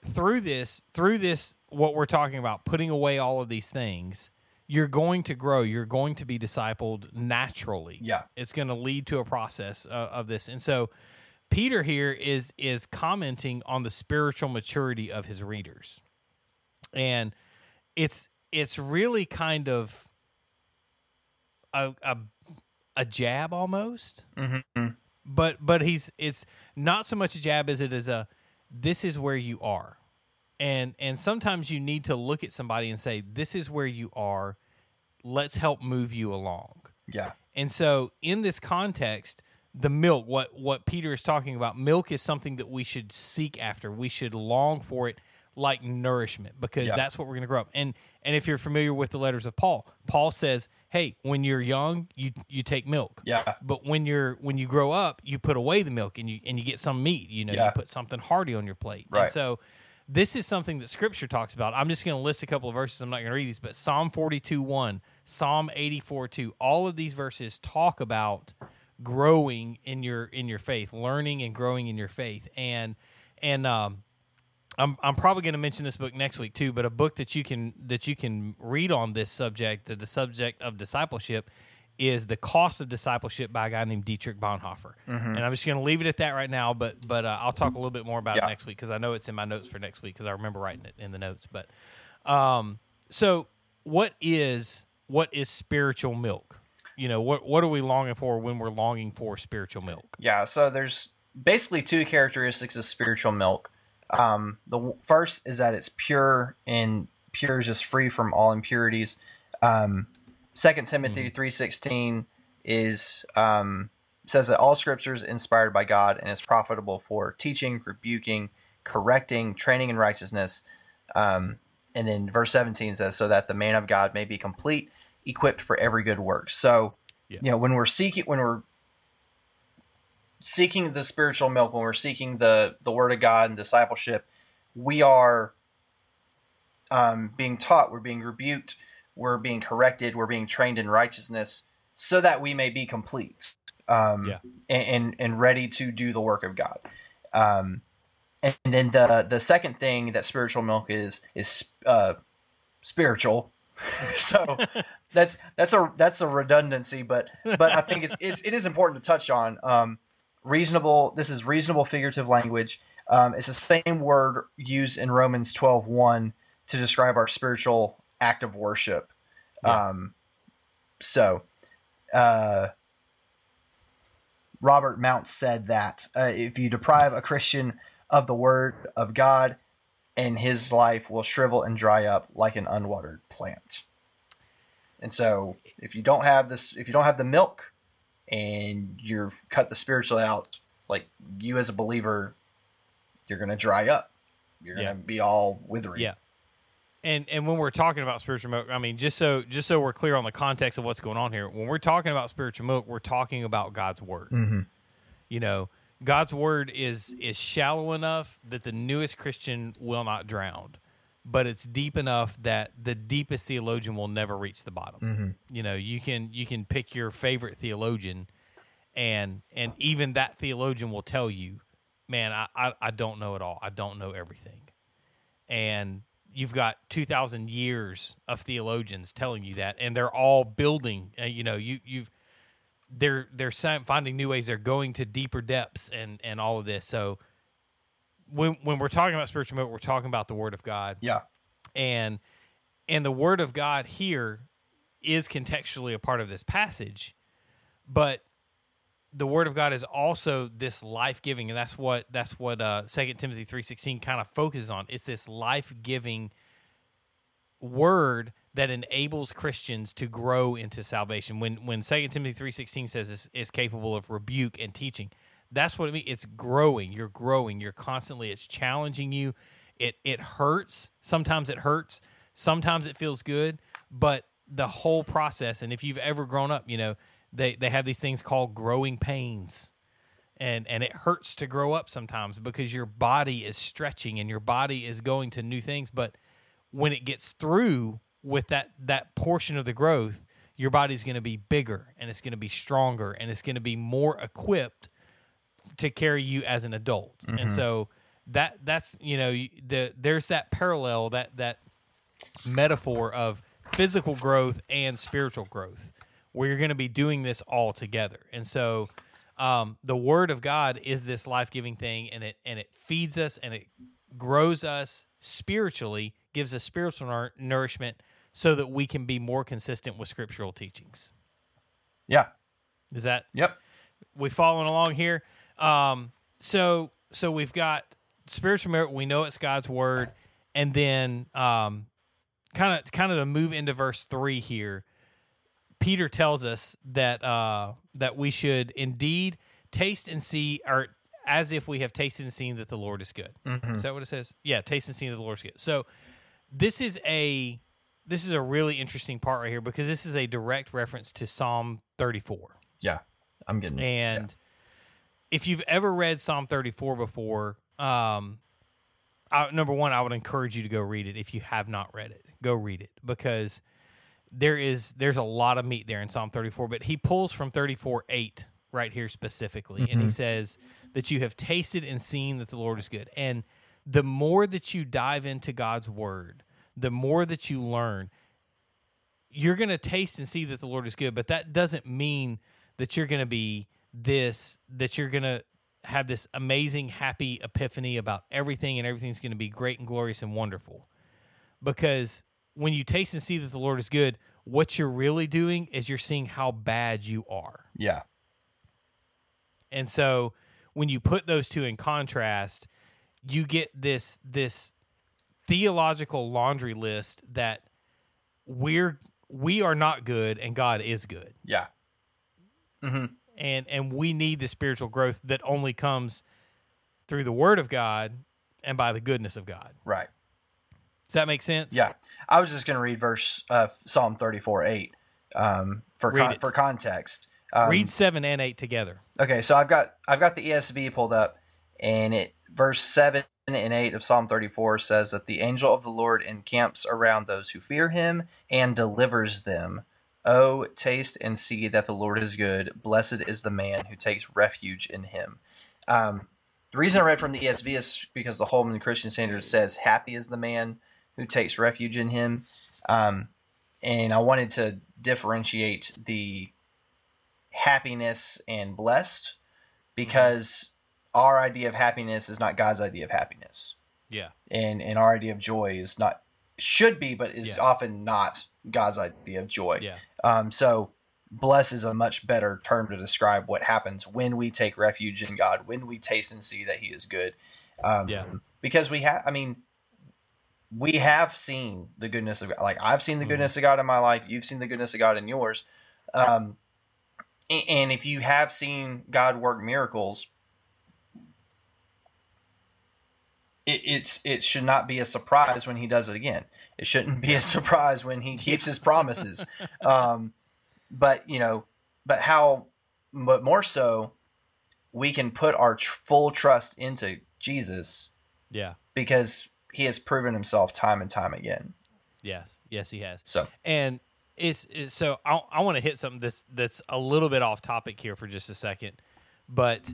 through this through this what we're talking about putting away all of these things you're going to grow you're going to be discipled naturally. Yeah. it's going to lead to a process uh, of this. And so peter here is is commenting on the spiritual maturity of his readers. And it's it's really kind of a a, a jab almost. Hmm but but he's it's not so much a jab as it is a this is where you are. And and sometimes you need to look at somebody and say this is where you are let's help move you along Yeah. and so in this context the milk what what peter is talking about milk is something that we should seek after we should long for it like nourishment because Yeah. that's what we're going to grow up and and if you're familiar with the letters of paul paul says hey when you're young you you take milk Yeah. but when you're when you grow up, you put away the milk and you and you get some meat. You know, Yeah. you put something hearty on your plate. Right. And so this is something that Scripture talks about. I'm just going to list a couple of verses. I'm not going to read these, but Psalm 42 1, Psalm 84 2, all of these verses talk about growing in your in your faith, learning and growing in your faith, and and um, I'm I'm probably going to mention this book next week too, but a book that you can that you can read on this subject, the, the subject of discipleship, is the cost of discipleship by a guy named Dietrich Bonhoeffer. And I'm just going to leave it at that right now, but but uh, I'll talk a little bit more about Yeah. it next week because I know it's in my notes for next week because I remember writing it in the notes. But um, so what is what is spiritual milk? You know what what are we longing for when we're longing for spiritual milk? Yeah, so there's basically two characteristics of spiritual milk. Um, the w- first is that it's pure and pure is just free from all impurities. Um, Second Timothy three sixteen is um, says that all Scripture is inspired by God and is profitable for teaching, rebuking, correcting, training in righteousness. Um, and then verse seventeen says, "So that the man of God may be complete, equipped for every good work." So, Yeah. you know, when we're seeking, when we're seeking the spiritual milk, when we're seeking the the Word of God and discipleship, we are um, being taught, we're being rebuked, we're being corrected, we're being trained in righteousness, so that we may be complete, um, Yeah. and, and ready to do the work of God. Um, and then the the second thing that spiritual milk is is uh, spiritual. [LAUGHS] so [LAUGHS] that's that's a that's a redundancy, but but I think it's, it's it is important to touch on. Um, reasonable. This is reasonable figurative language. Um, it's the same word used in Romans 12, 1 to describe our spiritual act of worship. Yeah. Um, so, uh, Robert Mounce said that uh, if you deprive a Christian of the word of God, and his life will shrivel and dry up like an unwatered plant. And so, if you don't have this, if you don't have the milk, and you've cut the spiritual out, like you as a believer, you're going to dry up. You're going to be all withering. Yeah. And and when we're talking about spiritual milk, I mean, just so just so we're clear on the context of what's going on here, when we're talking about spiritual milk, we're talking about God's word. Mm-hmm. You know, God's word is is shallow enough that the newest Christian will not drown, but it's deep enough that the deepest theologian will never reach the bottom. Mm-hmm. You know, you can you can pick your favorite theologian, and and even that theologian will tell you, man, I I, I don't know it all. I don't know everything, and you've got 2000 years of theologians telling you that and they're all building uh, you know you you've they're they're finding new ways. They're going to deeper depths and and all of this. So when when we're talking about spiritual movement we're talking about the word of god. Yeah. and and the word of god here is contextually a part of this passage but the word of god is also this life-giving and that's what that's what uh 2 timothy 3.16 kind of focuses on. It's this life-giving word that enables christians to grow into salvation. When when 2 timothy 3.16 says it's, it's capable of rebuke and teaching that's what it means it's growing you're growing you're constantly it's challenging you. It it hurts sometimes it hurts sometimes it feels good but the whole process and if you've ever grown up you know they they have these things called growing pains. And and it hurts to grow up sometimes because your body is stretching and your body is going to new things. But when it gets through with that that portion of the growth your body's going to be bigger and it's going to be stronger and it's going to be more equipped to carry you as an adult. And mm-hmm. so that that's you know the there's that parallel that that metaphor of physical growth and spiritual growth where you're going to be doing this all together. And so um, the word of God is this life-giving thing and it and it feeds us and it grows us spiritually, gives us spiritual nour- nourishment so that we can be more consistent with scriptural teachings. Yeah. Is that Yep. we following along here? Um, so so we've got spiritual merit. We know it's God's word, and then um, kind of kind of to move into verse three here. Peter tells us that uh, that we should indeed taste and see, or as if we have tasted and seen that the Lord is good. Is that what it says? Yeah, taste and see that the Lord is good. So this is a this is a really interesting part right here because this is a direct reference to Psalm 34. Yeah. I'm getting it. And if you've ever read Psalm 34 before, um, I, number one, I would encourage you to go read it. If you have not read it, go read it because there is there's a lot of meat there in Psalm 34. But he pulls from 34 8 right here specifically, and he mm-hmm. says that you have tasted and seen that the Lord is good. And the more that you dive into God's word, the more that you learn, you're going to taste and see that the Lord is good, but that doesn't mean that you're going to be this, that you're going to have this amazing, happy epiphany about everything and everything's going to be great and glorious and wonderful. Because when you taste and see that the Lord is good, what you're really doing is you're seeing how bad you are. Yeah. And so when you put those two in contrast, you get this this theological laundry list that we're we are not good and God is good. Yeah. Mm-hmm. And and we need the spiritual growth that only comes through the word of God and by the goodness of God. Right. Does that make sense? Yeah. I was just going to read verse uh, Psalm 34 8 um, for con- for context. Um, Read 7 and 8 together. Okay, so I've got I've got the ESV pulled up, and it verse seven and eight of Psalm thirty four says that the angel of the Lord encamps around those who fear Him and delivers them. Oh, taste and see that the Lord is good. Blessed is the man who takes refuge in Him. Um, the reason I read from the ESV is because the Holman Christian Standard says, "Happy is the man who takes refuge in Him," um, and I wanted to differentiate the happiness and blessed because our idea of happiness is not God's idea of happiness. Yeah. And and our idea of joy is not should be but is Yeah. often not God's idea of joy. Yeah. Um so bless is a much better term to describe what happens when we take refuge in God, when we taste and see that he is good. Um Yeah. because we have I mean we have seen the goodness of God. Like I've seen the Mhm. goodness of God in my life. You've seen the goodness of God in yours. Um, and if you have seen God work miracles, it, it's it should not be a surprise when He does it again. It shouldn't be a surprise when He keeps His promises. [LAUGHS] Um, but you know, but how, but more so, we can put our tr- full trust into Jesus Yeah. because He has proven Himself time and time again. Yes. Yes, he has. So And It's, it's so I, I want to hit something that's that's a little bit off topic here for just a second, but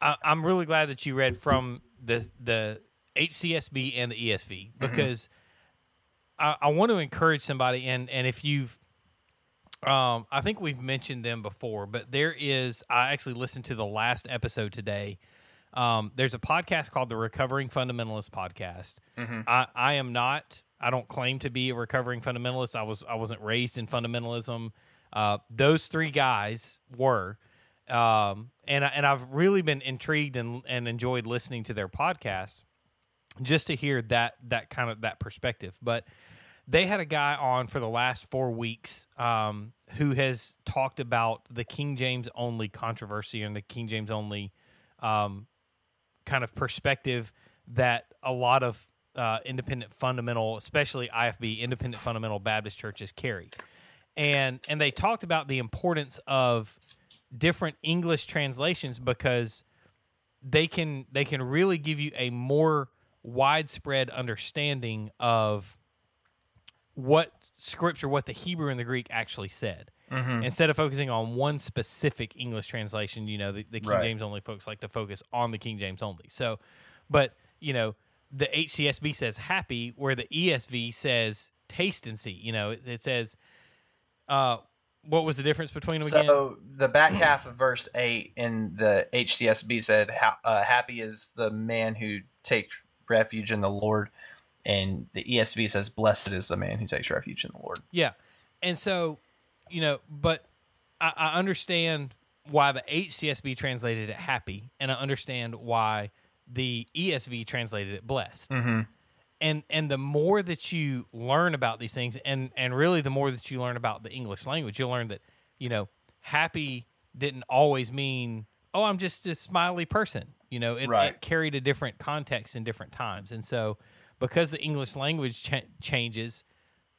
I, I'm really glad that you read from the the HCSB and the ESV because I, I want to encourage somebody and and if you've um, I think we've mentioned them before, but there is. I actually listened to the last episode today. Um, there's a podcast called the Recovering Fundamentalist Podcast. I, I am not. I don't claim to be a recovering fundamentalist. I was. I wasn't raised in fundamentalism. Uh, those three guys were, um, and and I've really been intrigued and and enjoyed listening to their podcast just to hear that that kind of that perspective. But they had a guy on for the last four weeks um, who has talked about the King James only controversy and the King James only um, kind of perspective that a lot of uh, independent fundamental, especially IFB, independent fundamental Baptist churches carry. And and they talked about the importance of different English translations because they can they can really give you a more widespread understanding of what scripture what the hebrew and the greek actually said. Instead of focusing on one specific english translation you know the, the king Right. james only folks like to focus on the king james only. So but you know the hcsb says happy where the esv says taste and see. You know it, it says uh what was the difference between them again? So the back half of verse eight in the HCSB said, uh, "Happy is the man who takes refuge in the Lord," and the ESV says, "Blessed is the man who takes refuge in the Lord." Yeah. And so, you know, but I, I understand why the HCSB translated it happy, and I understand why the ESV translated it blessed. Mm-hmm. And and the more that you learn about these things, and and really the more that you learn about the English language, you'll learn that you know happy didn't always mean oh I'm just a smiley person. You know, it, Right. it carried a different context in different times, and so because the English language cha- changes,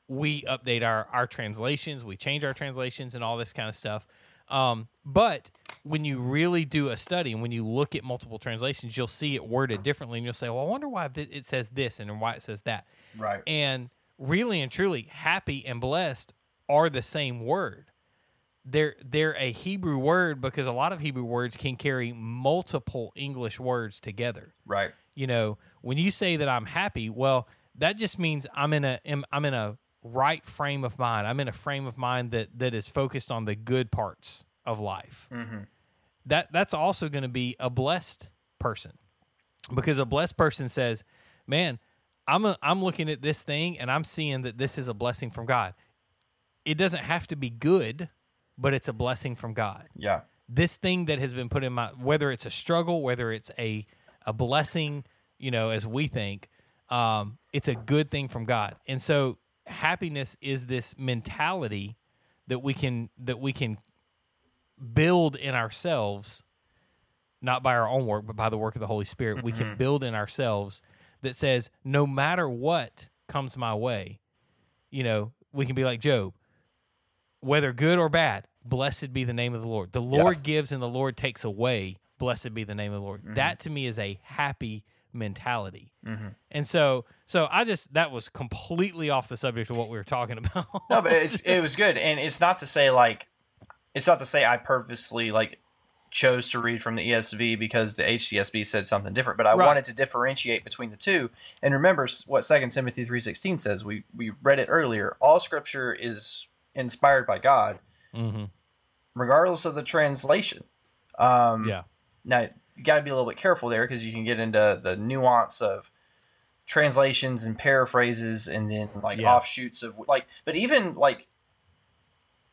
we update our our translations, we change our translations, and all this kind of stuff. Um, but when you really do a study and when you look at multiple translations, you'll see it worded differently, and you'll say, "Well, I wonder why th- it says this and why it says that." Right. And really and truly, happy and blessed are the same word. They're they're a Hebrew word because a lot of Hebrew words can carry multiple English words together Right. you know when you say that i'm happy well that just means i'm in a am- in a right frame of mind. I'm in a frame of mind that that is focused on the good parts of life. Mm-hmm. That that's also going to be a blessed person. Because a blessed person says man i'm a, i'm looking at this thing and i'm seeing that this is a blessing from god. It doesn't have to be good but it's a blessing from god. Yeah. this thing that has been put in my whether it's a struggle whether it's a a blessing you know as we think um, it's a good thing from god and so happiness is this mentality that we can that we can build in ourselves not by our own work but by the work of the holy spirit we can build in ourselves that says no matter what comes my way you know we can be like job whether good or bad, blessed be the name of the Lord. The Lord gives and the Lord takes away. Blessed be the name of the Lord. That to me is a happy mentality. And so, so I just that was completely off the subject of what we were talking [LAUGHS] about. No, but it's, it was good, and it's not to say like, it's not to say I purposely like chose to read from the ESV because the HCSB said something different, but I Right. wanted to differentiate between the two. And remember what Second Timothy three sixteen says. We we read it earlier. All Scripture is inspired by God, hmm regardless of the translation. Um, Yeah, Now you got to be a little bit careful there because you can get into the nuance of translations and paraphrases, and then like Yeah. offshoots of like. But even like,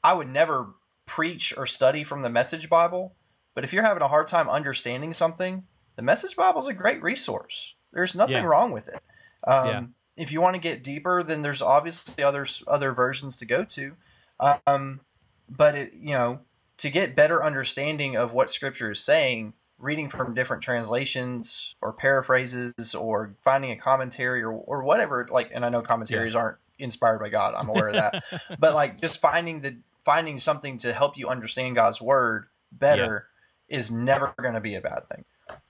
I would never preach or study from the Message Bible. But if you're having a hard time understanding something, the Message Bible is a great resource. There's nothing Yeah. wrong with it. Um, Yeah. If you want to get deeper, then there's obviously other other versions to go to. Um, but it, you know, to get better understanding of what Scripture is saying, reading from different translations or paraphrases, or finding a commentary or or whatever. Like, and I know commentaries aren't inspired by God. I'm aware of that. [LAUGHS] but like, just finding the finding something to help you understand God's word better is never going to be a bad thing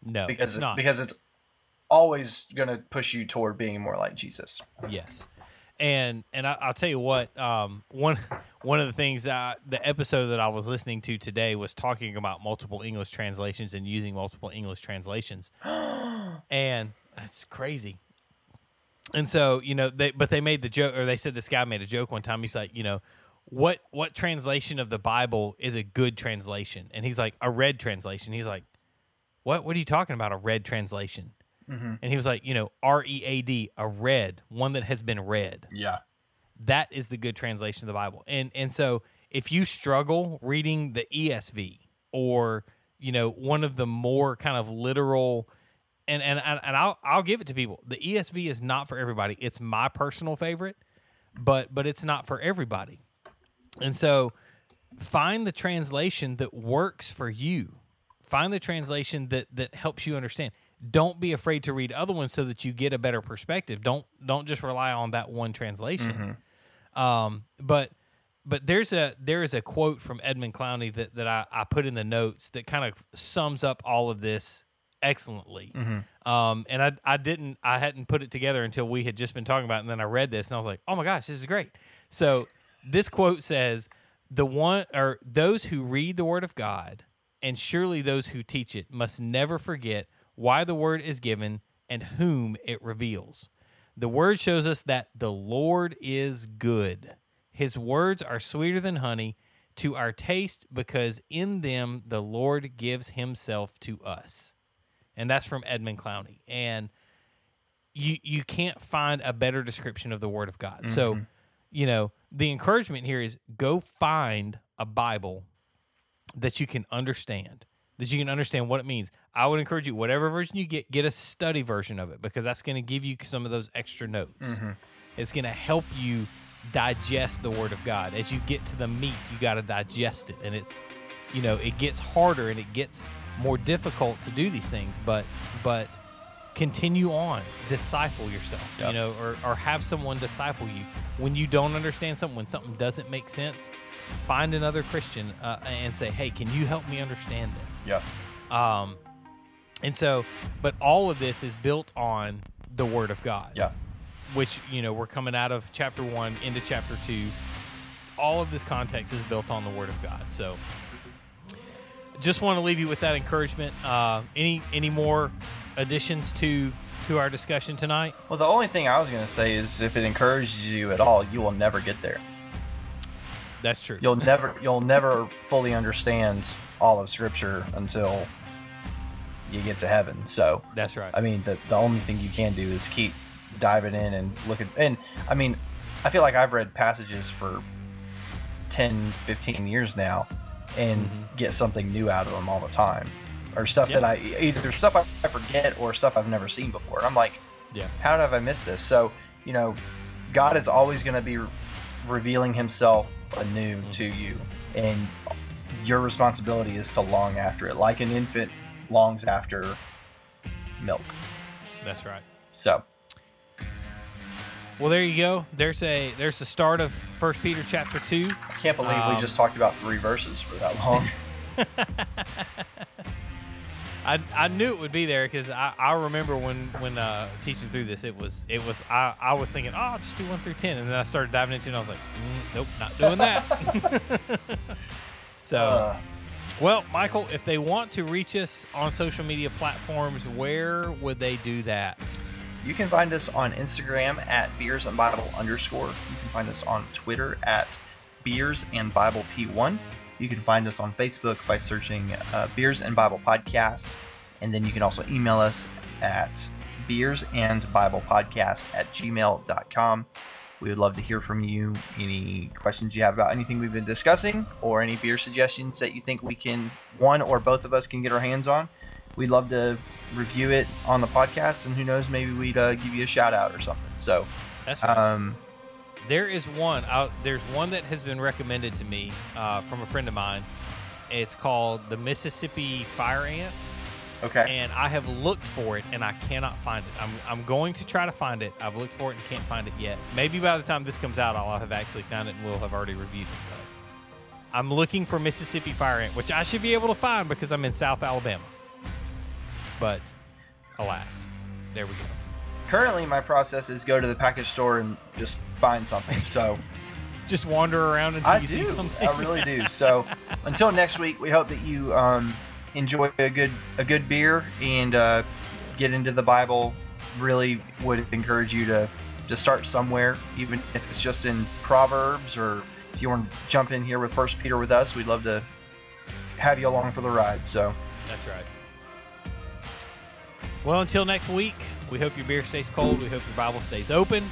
no, because it's not. because it's always going to push you toward being more like Jesus. Yes. And and I, I'll tell you what, um, one one of the things uh, the episode that I was listening to today was talking about multiple English translations and using multiple English translations, [GASPS] and that's crazy. And so you know, they but they made the joke, or they said this guy made a joke one time. He's like, you know, what what translation of the Bible is a good translation? And he's like, a red translation. He's like, what what are you talking about? A red translation? Mm-hmm. And he was like, you know, R E A D, a read, one that has been read. Yeah. That is the good translation of the Bible. And and so if you struggle reading the ESV or you know one of the more kind of literal and and and and I'll I'll give it to people. The ESV is not for everybody. It's my personal favorite, but but it's not for everybody. And so find the translation that works for you. Find the translation that that helps you understand. Don't be afraid to read other ones so that you get a better perspective. Don't don't just rely on that one translation. Um, but but there's a there is a quote from Edmund Clowney that that I, I put in the notes that kind of sums up all of this excellently. Um, and I I didn't I hadn't put it together until we had just been talking about it, and then I read this and I was like, oh my gosh, this is great. So this quote says, "The one or those who read the Word of God, and surely those who teach it, must never forget why the Word is given and whom it reveals." The word shows us that the Lord is good. His words are sweeter than honey to our taste because in them the Lord gives himself to us. And that's from Edmund Clowney. And you you can't find a better description of the word of God. So, mm-hmm. you know, the encouragement here is go find a Bible that you can understand, that you can understand what it means. I would encourage you, whatever version you get, get a study version of it because that's going to give you some of those extra notes. It's going to help you digest the Word of God. As you get to the meat, you got to digest it, and it's, you know, it gets harder and it gets more difficult to do these things, but but continue on, disciple yourself, you know, or or have someone disciple you when you don't understand something, when something doesn't make sense. Find another Christian uh, and say, "Hey, can you help me understand this?" Yeah. Um, and so, but all of this is built on the Word of God. Yeah. Which, you know, we're coming out of chapter one into chapter two. All of this context is built on the Word of God. So, just want to leave you with that encouragement. Uh, any any more additions to to our discussion tonight? Well, the only thing I was going to say is if it encourages you at all, you will never get there. That's true. You'll never you'll never fully understand all of scripture until you get to heaven. So, That's right. I mean, the the only thing you can do is keep diving in and look at and I mean, I feel like I've read passages for 10, 15 years now and mm-hmm. get something new out of them all the time. Or stuff Yeah. that I either there's stuff I forget or stuff I've never seen before. I'm like, yeah. how have I missed this? So, you know, God is always going to be revealing himself anew mm-hmm. to you. And your responsibility is to long after it, like an infant longs after milk. That's right. So, Well, there you go. There's a there's the start of First Peter chapter two. I can't believe Um, we just talked about three verses for that long. [LAUGHS] [LAUGHS] I, I knew it would be there because I, I remember when when uh, teaching through this it was it was I, I was thinking oh I'll just do one through ten and then I started diving into it and I was like mm, nope not doing that [LAUGHS] so uh, well Michael if they want to reach us on social media platforms where would they do that you can find us on Instagram at beers and Bible underscore. You can find us on Twitter at beers and Bible P1. You can find us on Facebook by searching uh, Beers and Bible Podcast. And then you can also email us at beers and Bible Podcast at gmail.com. We would love to hear from you. Any questions you have about anything we've been discussing or any beer suggestions that you think we can, one or both of us can get our hands on. We'd love to review it on the podcast, and who knows, maybe we'd uh, give you a shout out or something. So, that's right. um, There is one. out there's one that has been recommended to me uh, from a friend of mine. It's called the Mississippi Fire Ant, okay. and I have looked for it and I cannot find it. I'm, I'm going to try to find it. I've looked for it and can't find it yet. Maybe by the time this comes out, I'll have actually found it and we'll have already reviewed it. But I'm looking for Mississippi Fire Ant, which I should be able to find because I'm in South Alabama. But alas, there we go. Currently, my process is go to the package store and just find something. So [LAUGHS] Just wander around until I you do. see something. I really do. So [LAUGHS] until next week, we hope that you um, enjoy a good a good beer and uh, get into the Bible. Really would encourage you to to start somewhere, even if it's just in Proverbs or if you want to jump in here with First Peter with us. We'd love to have you along for the ride. So That's right. Well, until next week, we hope your beer stays cold. We hope your Bible stays open.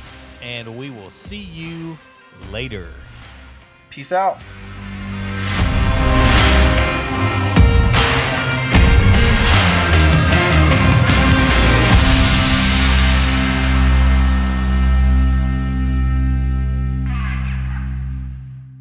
And we will see you later. peace out.